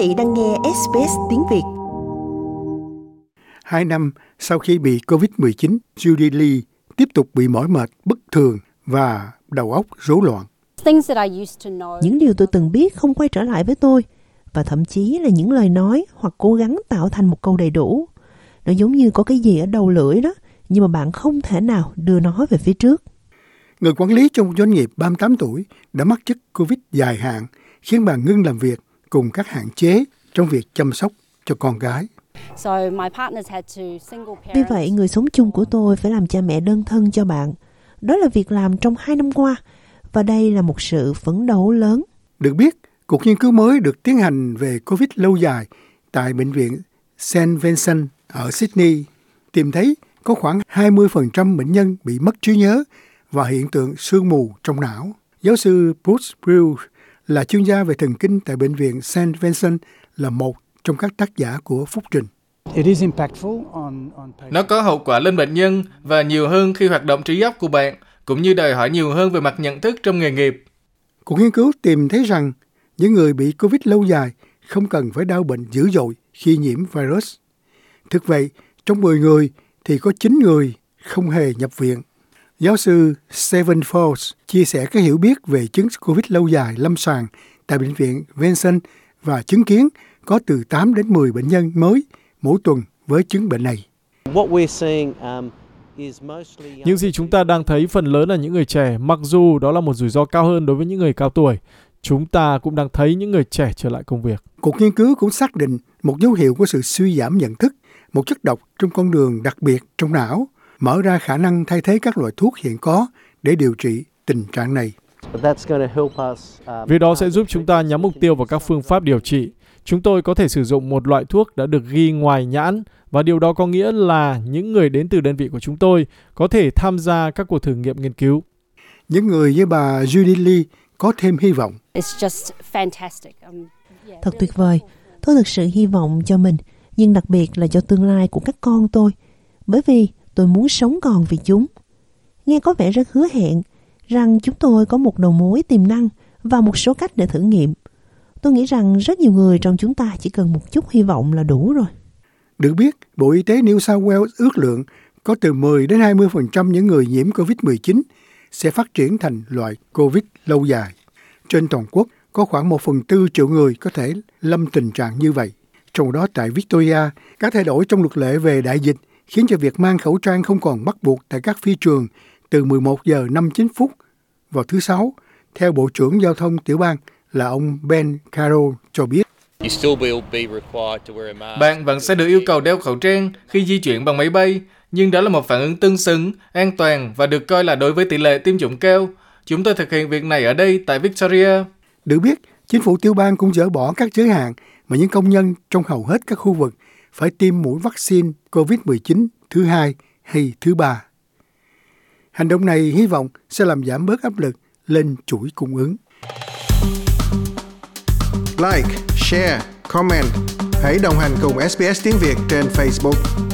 vị đang nghe SBS tiếng Việt. Hai năm sau khi bị COVID-19, Judy Lee tiếp tục bị mỏi mệt, bất thường và đầu óc rối loạn. Những điều tôi từng biết không quay trở lại với tôi và thậm chí là những lời nói hoặc cố gắng tạo thành một câu đầy đủ. Nó giống như có cái gì ở đầu lưỡi đó, nhưng mà bạn không thể nào đưa nó về phía trước. Người quản lý trong doanh nghiệp 38 tuổi đã mắc chức COVID dài hạn, khiến bà ngưng làm việc cùng các hạn chế trong việc chăm sóc cho con gái. Vì vậy, người sống chung của tôi phải làm cha mẹ đơn thân cho bạn. Đó là việc làm trong hai năm qua, và đây là một sự phấn đấu lớn. Được biết, cuộc nghiên cứu mới được tiến hành về COVID lâu dài tại Bệnh viện St. Vincent ở Sydney tìm thấy có khoảng 20% bệnh nhân bị mất trí nhớ và hiện tượng sương mù trong não. Giáo sư Bruce Brew là chuyên gia về thần kinh tại Bệnh viện St. Vincent là một trong các tác giả của phúc trình. Nó có hậu quả lên bệnh nhân và nhiều hơn khi hoạt động trí óc của bạn, cũng như đòi hỏi nhiều hơn về mặt nhận thức trong nghề nghiệp. Cuộc nghiên cứu tìm thấy rằng những người bị COVID lâu dài không cần phải đau bệnh dữ dội khi nhiễm virus. Thực vậy, trong 10 người thì có 9 người không hề nhập viện. Giáo sư Stephen Forbes chia sẻ cái hiểu biết về chứng COVID lâu dài lâm sàng tại Bệnh viện Vincent và chứng kiến có từ 8 đến 10 bệnh nhân mới mỗi tuần với chứng bệnh này. Um, những gì chúng ta đang thấy phần lớn là những người trẻ, mặc dù đó là một rủi ro cao hơn đối với những người cao tuổi. Chúng ta cũng đang thấy những người trẻ trở lại công việc. Cuộc nghiên cứu cũng xác định một dấu hiệu của sự suy giảm nhận thức, một chất độc trong con đường đặc biệt trong não, mở ra khả năng thay thế các loại thuốc hiện có để điều trị tình trạng này. Um, Vì đó sẽ giúp chúng ta nhắm mục tiêu vào các phương pháp điều trị. Chúng tôi có thể sử dụng một loại thuốc đã được ghi ngoài nhãn và điều đó có nghĩa là những người đến từ đơn vị của chúng tôi có thể tham gia các cuộc thử nghiệm nghiên cứu. Những người như bà Judy Lee có thêm hy vọng. Um, Thật tuyệt vời. Tôi thực sự hy vọng cho mình, nhưng đặc biệt là cho tương lai của các con tôi. Bởi vì tôi muốn sống còn vì chúng. Nghe có vẻ rất hứa hẹn rằng chúng tôi có một đầu mối tiềm năng và một số cách để thử nghiệm. Tôi nghĩ rằng rất nhiều người trong chúng ta chỉ cần một chút hy vọng là đủ rồi. Được biết, Bộ Y tế New South Wales ước lượng có từ 10 đến 20% những người nhiễm COVID-19 sẽ phát triển thành loại COVID lâu dài. Trên toàn quốc, có khoảng 1 phần tư triệu người có thể lâm tình trạng như vậy. Trong đó tại Victoria, các thay đổi trong luật lệ về đại dịch khiến cho việc mang khẩu trang không còn bắt buộc tại các phi trường từ 11 giờ 59 phút vào thứ Sáu, theo Bộ trưởng Giao thông tiểu bang là ông Ben Carroll cho biết. Bạn vẫn sẽ được yêu cầu đeo khẩu trang khi di chuyển bằng máy bay, nhưng đó là một phản ứng tương xứng, an toàn và được coi là đối với tỷ lệ tiêm chủng cao. Chúng tôi thực hiện việc này ở đây tại Victoria. Được biết, chính phủ tiểu bang cũng dỡ bỏ các giới hạn mà những công nhân trong hầu hết các khu vực phải tiêm mũi vaccine COVID-19 thứ hai hay thứ ba. Hành động này hy vọng sẽ làm giảm bớt áp lực lên chuỗi cung ứng. Like, share, comment. Hãy đồng hành cùng SBS tiếng Việt trên Facebook.